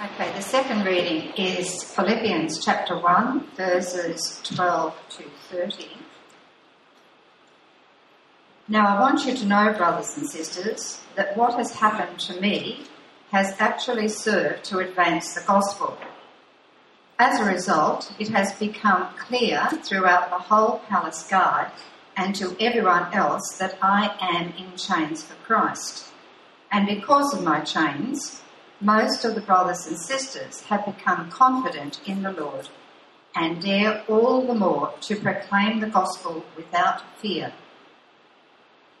Okay, the second reading is Philippians chapter 1, verses 12 to 30. Now, I want you to know, brothers and sisters, that what has happened to me has actually served to advance the gospel. As a result, it has become clear throughout the whole palace guard and to everyone else that I am in chains for Christ. And because of my chains, most of the brothers and sisters have become confident in the Lord and dare all the more to proclaim the gospel without fear.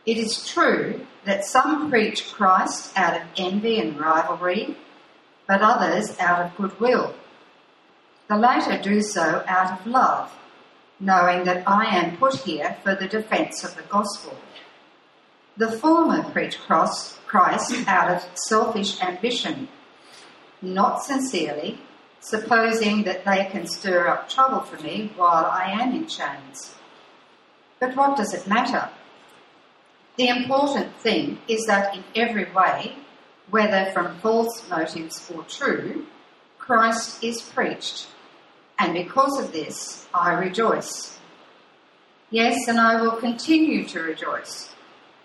It is true that some preach Christ out of envy and rivalry, but others out of goodwill. The latter do so out of love, knowing that I am put here for the defence of the gospel. The former preach Christ out of selfish ambition not sincerely, supposing that they can stir up trouble for me while I am in chains. But what does it matter? The important thing is that in every way, whether from false motives or true, Christ is preached, and because of this I rejoice. Yes, and I will continue to rejoice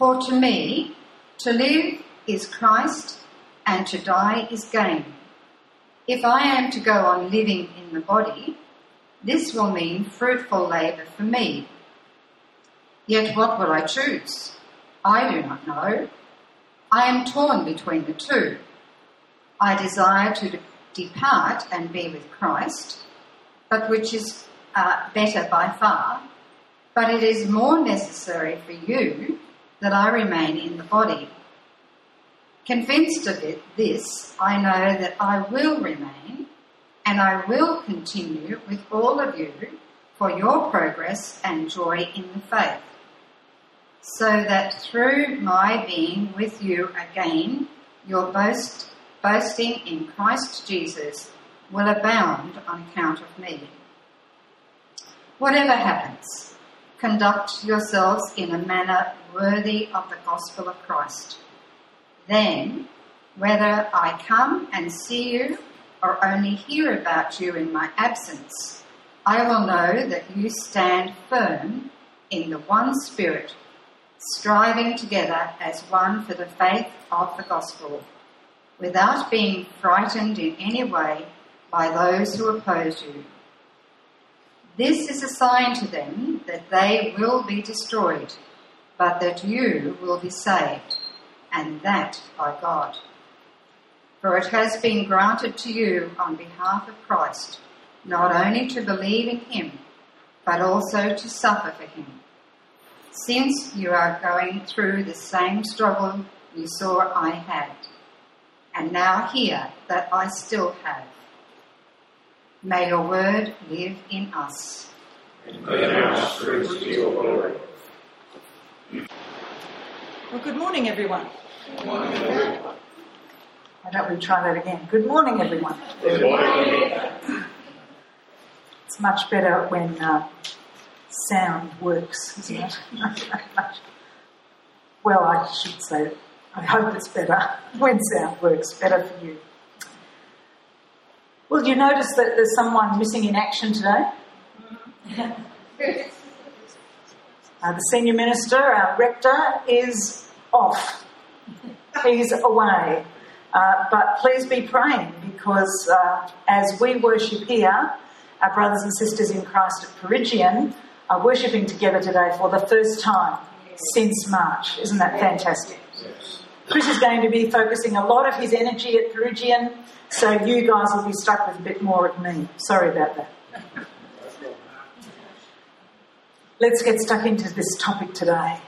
For to me, to live is Christ, and to die is gain. If I am to go on living in the body, this will mean fruitful labour for me. Yet what will I choose? I do not know. I am torn between the two. I desire to de- depart and be with Christ, but which is uh, better by far. But it is more necessary for you that I remain in the body. Convinced of it, this, I know that I will remain and I will continue with all of you for your progress and joy in the faith, so that through my being with you again, your boast, boasting in Christ Jesus will abound on account of me. Whatever happens, conduct yourselves in a manner worthy of the gospel of Christ. Then, whether I come and see you or only hear about you in my absence, I will know that you stand firm in the one Spirit, striving together as one for the faith of the gospel, without being frightened in any way by those who oppose you. This is a sign to them that they will be destroyed, but that you will be saved, and that by God. For it has been granted to you on behalf of Christ not only to believe in him, but also to suffer for him. Since you are going through the same struggle you saw I had, and now hear that I still have. May your word live in us. Well, good morning, everyone. Good morning, everyone. Why don't we try that again? Good morning, everyone. Good morning. It's much better when uh, sound works, isn't it? well, I should say, I hope it's better when sound works, better for you. Well, do you notice that there's someone missing in action today? Uh, the senior minister, our rector, is off. He's away. Uh, but please be praying because uh, as we worship here, our brothers and sisters in Christ at Peregian are worshipping together today for the first time since March. Isn't that fantastic? Chris is going to be focusing a lot of his energy at Peregian so you guys will be stuck with a bit more of me. Sorry about that. Let's get stuck into this topic today.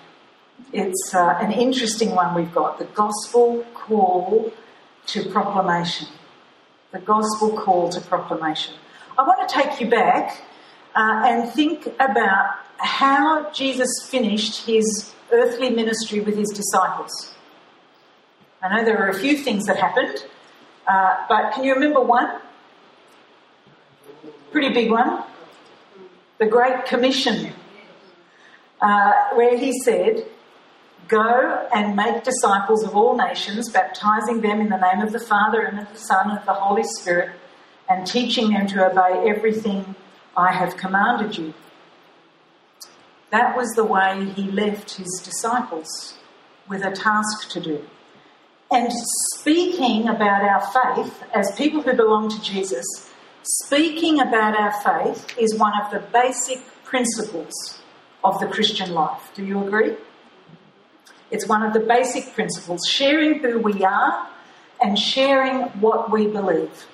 It's uh, an interesting one we've got the gospel call to proclamation. the gospel call to proclamation. I want to take you back uh, and think about how Jesus finished his earthly ministry with his disciples. I know there are a few things that happened, uh, but can you remember one? Pretty big one. The Great Commission, uh, where he said, Go and make disciples of all nations, baptizing them in the name of the Father and of the Son and of the Holy Spirit, and teaching them to obey everything I have commanded you. That was the way he left his disciples with a task to do. And speaking about our faith as people who belong to Jesus, speaking about our faith is one of the basic principles of the Christian life. Do you agree? It's one of the basic principles, sharing who we are and sharing what we believe.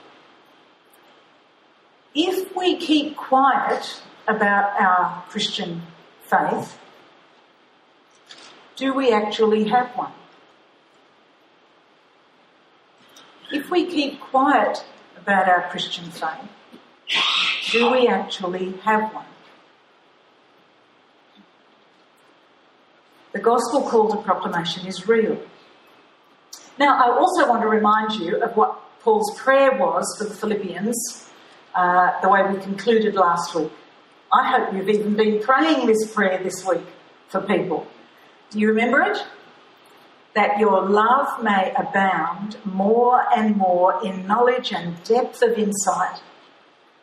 If we keep quiet about our Christian faith, do we actually have one? If we keep quiet about our Christian faith, do we actually have one? The gospel call to proclamation is real. Now, I also want to remind you of what Paul's prayer was for the Philippians, uh, the way we concluded last week. I hope you've even been praying this prayer this week for people. Do you remember it? that your love may abound more and more in knowledge and depth of insight,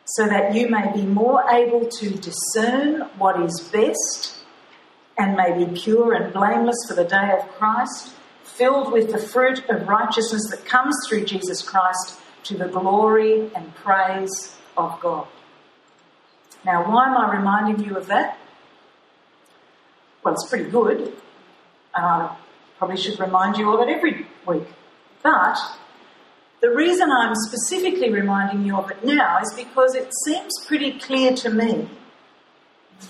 so that you may be more able to discern what is best and may be pure and blameless for the day of Christ, filled with the fruit of righteousness that comes through Jesus Christ to the glory and praise of God. Now, why am I reminding you of that? Well, it's pretty good. Uh, Probably should remind you of it every week. But the reason I'm specifically reminding you of it now is because it seems pretty clear to me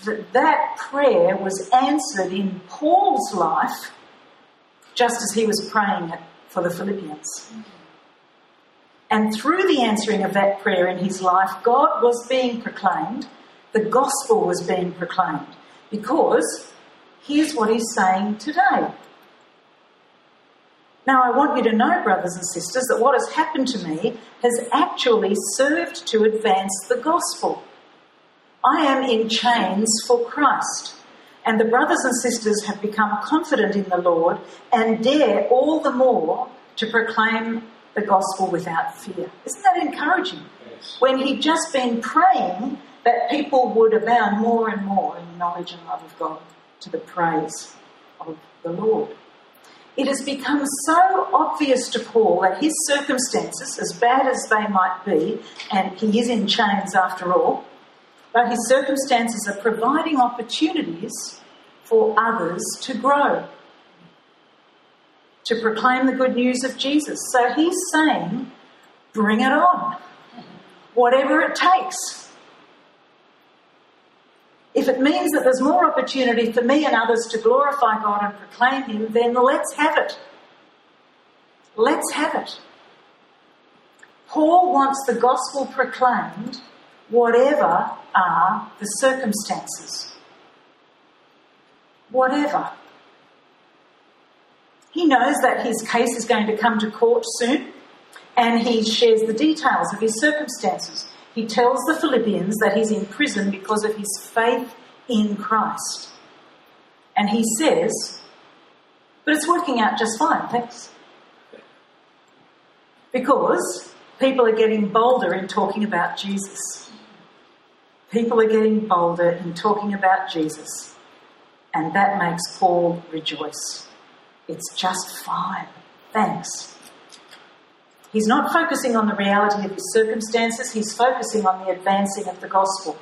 that that prayer was answered in Paul's life just as he was praying it for the Philippians. And through the answering of that prayer in his life, God was being proclaimed, the gospel was being proclaimed. Because here's what he's saying today now, I want you to know, brothers and sisters, that what has happened to me has actually served to advance the gospel. I am in chains for Christ, and the brothers and sisters have become confident in the Lord and dare all the more to proclaim the gospel without fear. Isn't that encouraging? Yes. When he'd just been praying that people would abound more and more in knowledge and love of God to the praise of the Lord. It has become so obvious to Paul that his circumstances, as bad as they might be, and he is in chains after all, but his circumstances are providing opportunities for others to grow, to proclaim the good news of Jesus. So he's saying, bring it on, whatever it takes. If it means that there's more opportunity for me and others to glorify God and proclaim Him, then let's have it. Let's have it. Paul wants the gospel proclaimed, whatever are the circumstances. Whatever. He knows that his case is going to come to court soon, and he shares the details of his circumstances he tells the Philippians that he's in prison because of his faith in Christ. And he says, but it's working out just fine, thanks. Because people are getting bolder in talking about Jesus. People are getting bolder in talking about Jesus. And that makes Paul rejoice. It's just fine. Thanks. He's not focusing on the reality of his circumstances, he's focusing on the advancing of the gospel.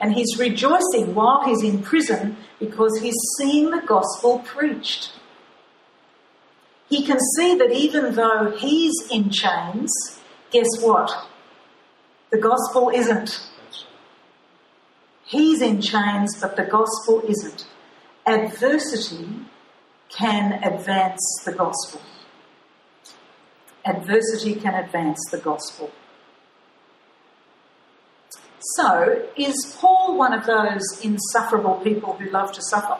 And he's rejoicing while he's in prison because he's seeing the gospel preached. He can see that even though he's in chains, guess what? The gospel isn't. He's in chains, but the gospel isn't. Adversity can advance the gospel adversity can advance the gospel. So, is Paul one of those insufferable people who love to suffer?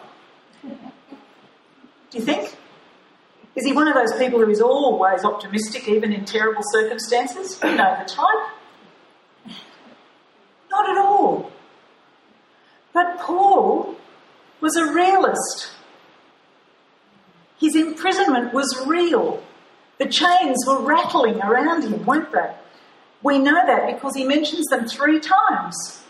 Do you think? Is he one of those people who is always optimistic, even in terrible circumstances? You know the type. Not at all. But Paul was a realist. His imprisonment was real. The chains were rattling around him, weren't they? We know that because he mentions them three times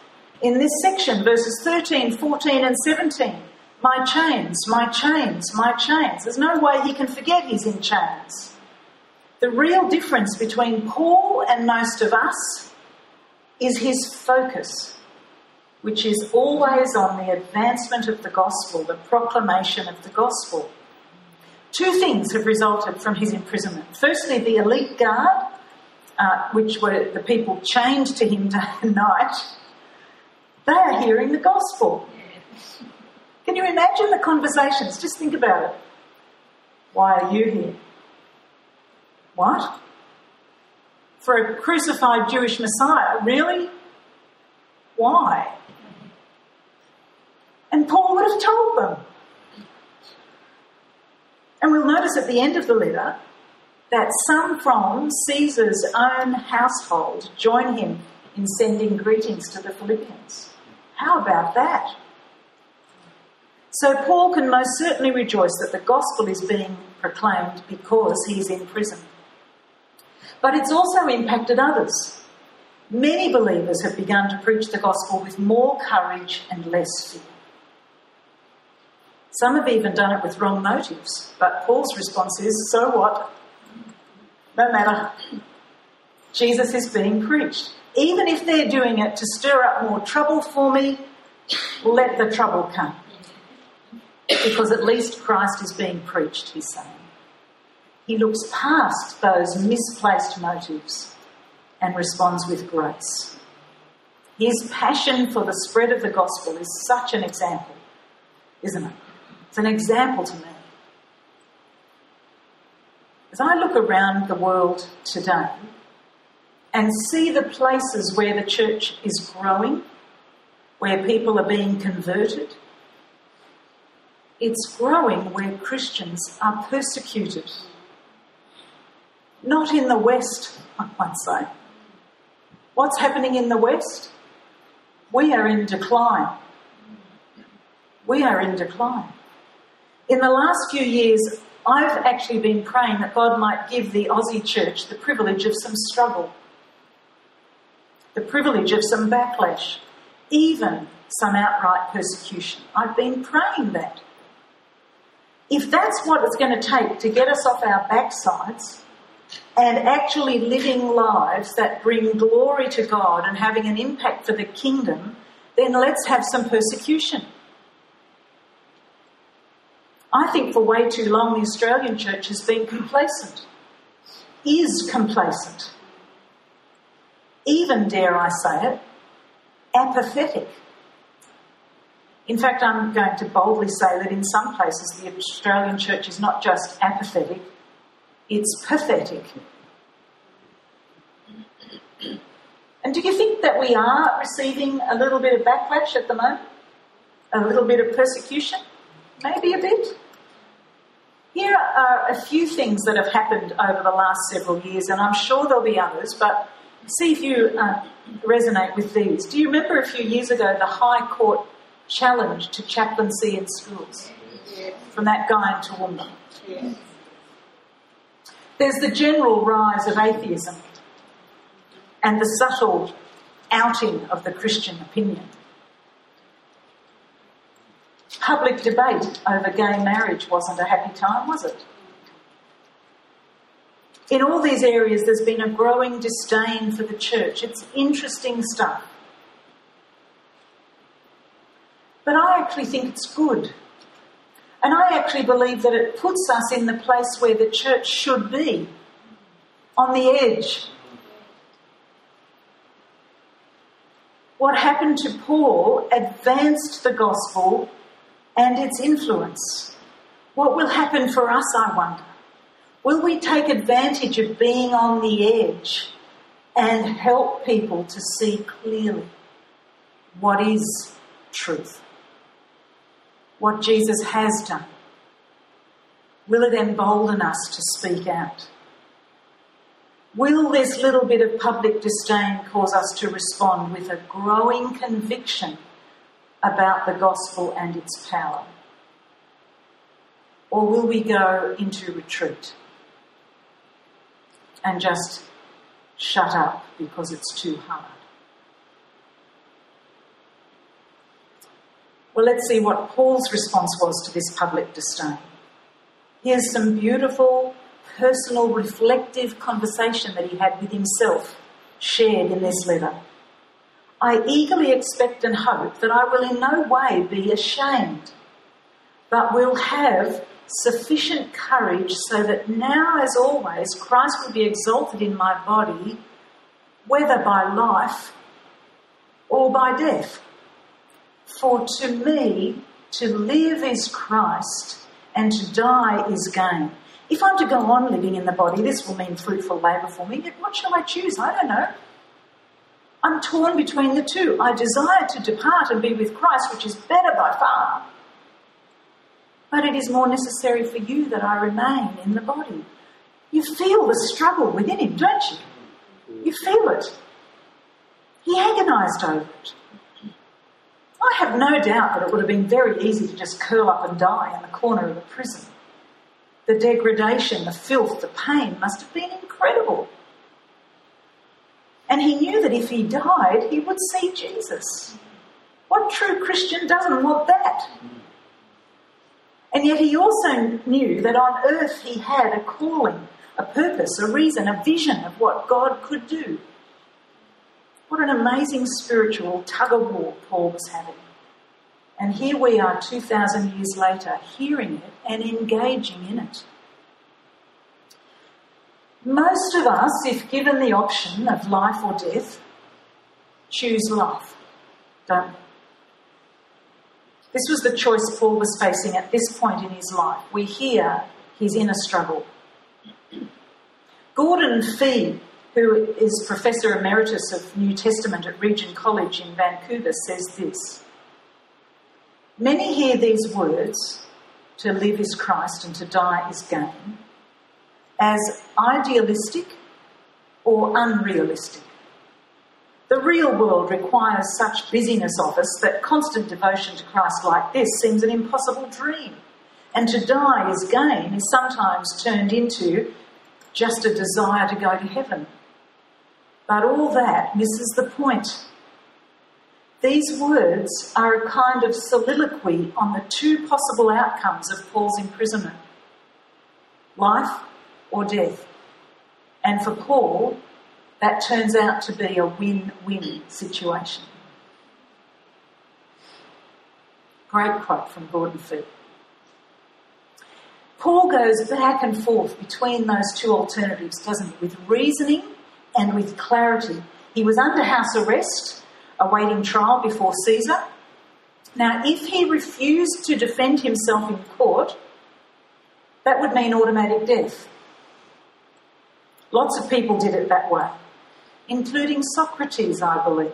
in this section, verses 13, 14, and 17. My chains, my chains, my chains. There's no way he can forget he's in chains. The real difference between Paul and most of us is his focus, which is always on the advancement of the gospel, the proclamation of the gospel. Two things have resulted from his imprisonment. Firstly, the elite guard uh, which were the people chained to him day and night, they are hearing the gospel. Can you imagine the conversations? Just think about it. Why are you here? What? For a crucified Jewish Messiah? Really? Why? And Paul would have told them. And we'll notice at the end of the letter that some from Caesar's own household join him in sending greetings to the Philippians. How about that? So, Paul can most certainly rejoice that the gospel is being proclaimed because he's in prison. But it's also impacted others. Many believers have begun to preach the gospel with more courage and less fear. Some have even done it with wrong motives, but Paul's response is so what? No matter. Jesus is being preached. Even if they're doing it to stir up more trouble for me, let the trouble come. Because at least Christ is being preached, he's saying. He looks past those misplaced motives and responds with grace. His passion for the spread of the gospel is such an example, isn't it? It's an example to me. As I look around the world today and see the places where the church is growing, where people are being converted, it's growing where Christians are persecuted. Not in the West, I might say. What's happening in the West? We are in decline. We are in decline. In the last few years, I've actually been praying that God might give the Aussie church the privilege of some struggle, the privilege of some backlash, even some outright persecution. I've been praying that. If that's what it's going to take to get us off our backsides and actually living lives that bring glory to God and having an impact for the kingdom, then let's have some persecution. I think for way too long the Australian church has been complacent, is complacent, even, dare I say it, apathetic. In fact, I'm going to boldly say that in some places the Australian church is not just apathetic, it's pathetic. And do you think that we are receiving a little bit of backlash at the moment? A little bit of persecution? Maybe a bit? Here are a few things that have happened over the last several years, and I'm sure there'll be others, but see if you uh, resonate with these. Do you remember a few years ago the High Court challenge to chaplaincy in schools from that guy in Toowoomba? There's the general rise of atheism and the subtle outing of the Christian opinion. Public debate over gay marriage wasn't a happy time, was it? In all these areas, there's been a growing disdain for the church. It's interesting stuff. But I actually think it's good. And I actually believe that it puts us in the place where the church should be on the edge. What happened to Paul advanced the gospel and its influence. What will happen for us, I wonder? Will we take advantage of being on the edge and help people to see clearly what is truth, what Jesus has done. Will it embolden us to speak out? Will this little bit of public disdain cause us to respond with a growing conviction about the gospel and its power? Or will we go into retreat and just shut up because it's too hard? Well, let's see what Paul's response was to this public disdain. Here's some beautiful, personal, reflective conversation that he had with himself, shared in this letter. I eagerly expect and hope that I will in no way be ashamed, but will have sufficient courage so that now, as always, Christ will be exalted in my body, whether by life or by death. For to me, to live is Christ, and to die is gain. If I'm to go on living in the body, this will mean fruitful labour for me. What shall I choose? I don't know. I'm torn between the two. I desire to depart and be with Christ, which is better by far. But it is more necessary for you that I remain in the body. You feel the struggle within him, don't you? You feel it. He agonised over it. I have no doubt that it would have been very easy to just curl up and die in the corner of the prison. The degradation, the filth, the pain must have been incredible. And he knew that if he died, he would see Jesus. What true Christian doesn't want that? And yet he also knew that on earth he had a calling, a purpose, a reason, a vision of what God could do. What an amazing spiritual tug of war Paul was having. And here we are 2,000 years later, hearing it and engaging in it. Most of us, if given the option of life or death, choose life, don't we? This was the choice Paul was facing at this point in his life. We hear his inner struggle. Gordon Fee, who is Professor Emeritus of New Testament at Regent College in Vancouver, says this Many hear these words, to live is Christ and to die is gain, as idealistic or unrealistic. The real world requires such busyness of us that constant devotion to Christ like this seems an impossible dream. And to die is gain is sometimes turned into just a desire to go to heaven. But all that misses the point. These words are a kind of soliloquy on the two possible outcomes of Paul's imprisonment life or death. And for Paul, that turns out to be a win win situation. Great quote from Gordon Fee. Paul goes back and forth between those two alternatives, doesn't he? With reasoning and with clarity. He was under house arrest, awaiting trial before Caesar. Now, if he refused to defend himself in court, that would mean automatic death. Lots of people did it that way including Socrates, I believe.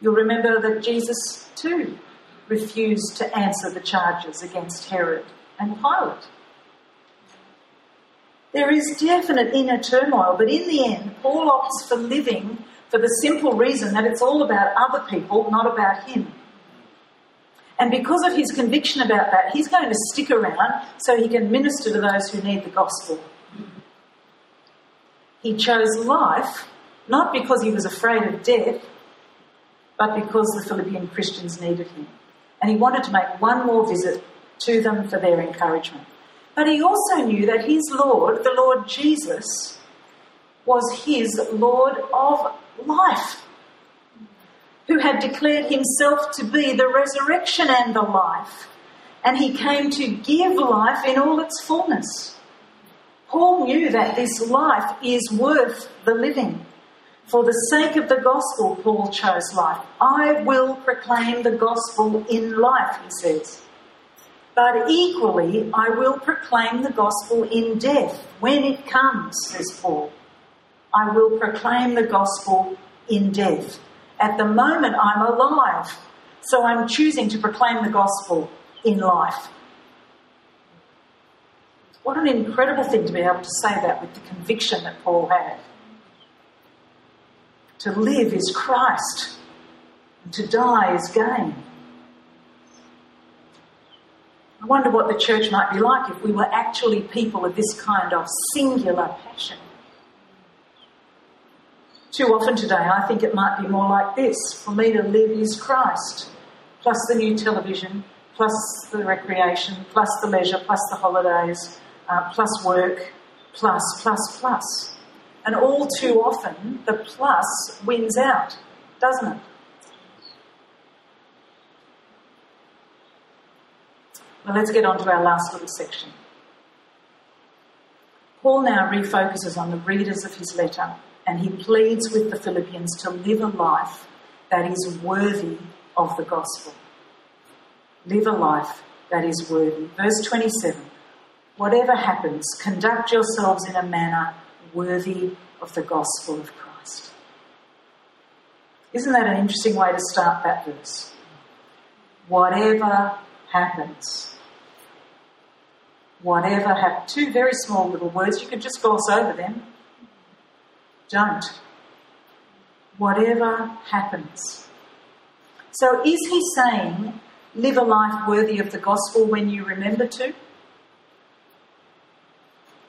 You'll remember that Jesus too refused to answer the charges against Herod and Pilate. There is definite inner turmoil, but in the end, Paul opts for living for the simple reason that it's all about other people, not about him. And because of his conviction about that, he's going to stick around so he can minister to those who need the gospel. He chose life not because he was afraid of death, but because the Philippian Christians needed him. And he wanted to make one more visit to them for their encouragement. But he also knew that his Lord, the Lord Jesus, was his Lord of life, who had declared himself to be the resurrection and the life. And he came to give life in all its fullness. Paul knew that this life is worth the living. For the sake of the gospel, Paul chose life. I will proclaim the gospel in life, he says. But equally, I will proclaim the gospel in death when it comes, says Paul. I will proclaim the gospel in death At the moment, I'm alive. So I'm choosing to proclaim the gospel in life. What an incredible thing to be able to say that with the conviction that Paul had. To live is Christ, and to die is gain. I wonder what the church might be like if we were actually people of this kind of singular passion. Too often today, I think it might be more like this for me to live is Christ, plus the new television, plus the recreation, plus the leisure, plus the holidays, uh, plus work, plus, plus, plus. And all too often, the plus wins out, doesn't it? Well, let's get on to our last little section. Paul now refocuses on the readers of his letter and he pleads with the Philippians to live a life that is worthy of the gospel. Live a life that is worthy. Verse 27 Whatever happens, conduct yourselves in a manner worthy of the gospel of Christ. Isn't that an interesting way to start that verse? Whatever happens. Whatever happens. Two very small little words, you could just gloss over them. Don't. Whatever happens. So is he saying, live a life worthy of the gospel when you remember to?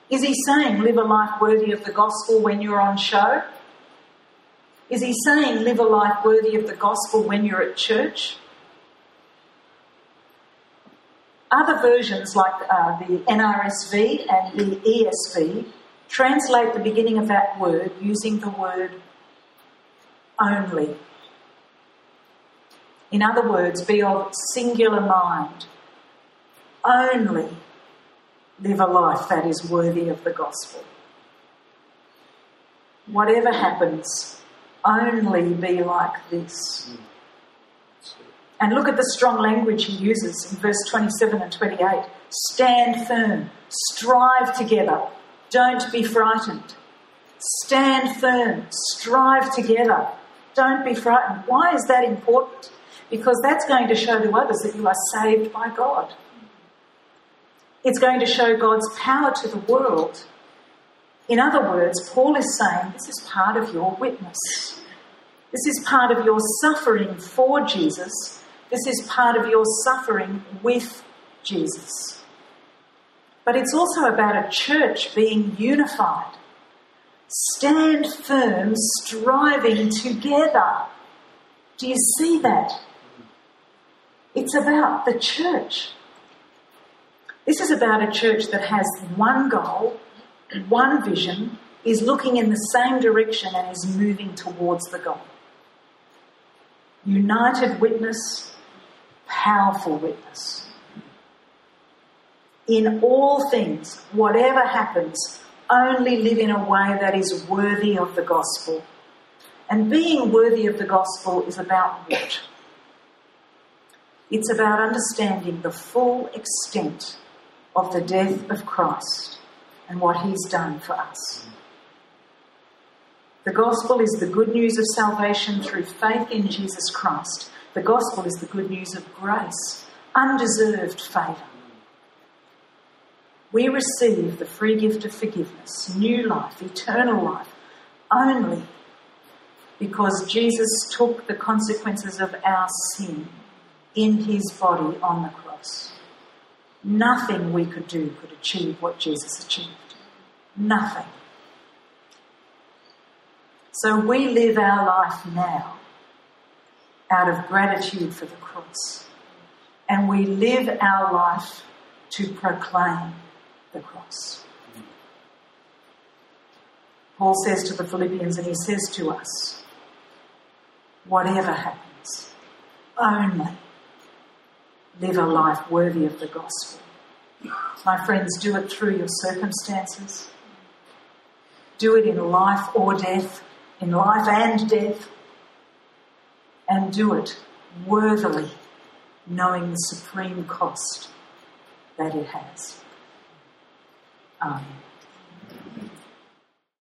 Is he saying live a life worthy of the gospel when you're on show? Is he saying live a life worthy of the gospel when you're at church? Other versions, like uh, the NRSV and the ESV, translate the beginning of that word using the word only. In other words, be of singular mind. Only live a life that is worthy of the gospel. Whatever happens, only be like this. And look at the strong language he uses in verse 27 and 28. Stand firm, strive together, don't be frightened. Stand firm, strive together, don't be frightened. Why is that important? Because that's going to show to others that you are saved by God. It's going to show God's power to the world. In other words, Paul is saying this is part of your witness. This is part of your suffering for Jesus. This is part of your suffering with Jesus. But it's also about a church being unified. Stand firm, striving together. Do you see that? It's about the church. This is about a church that has one goal, one vision, is looking in the same direction and is moving towards the goal. United witness, powerful witness. In all things, whatever happens, only live in a way that is worthy of the gospel. And being worthy of the gospel is about what? It's about understanding the full extent of the death of Christ and what he's done for us. The gospel is the good news of salvation through faith in Jesus Christ. The gospel is the good news of grace, undeserved favour. We receive the free gift of forgiveness, new life, eternal life, only because Jesus took the consequences of our sin in his body on the cross. Nothing we could do could achieve what Jesus achieved. Nothing. So we live our life now out of gratitude for the cross. And we live our life to proclaim the cross. Paul says to the Philippians, and he says to us, whatever happens, only live a life worthy of the gospel. My friends, do it through your circumstances. Do it in life or death, in life and death. And do it worthily, knowing the supreme cost that it has. Amen.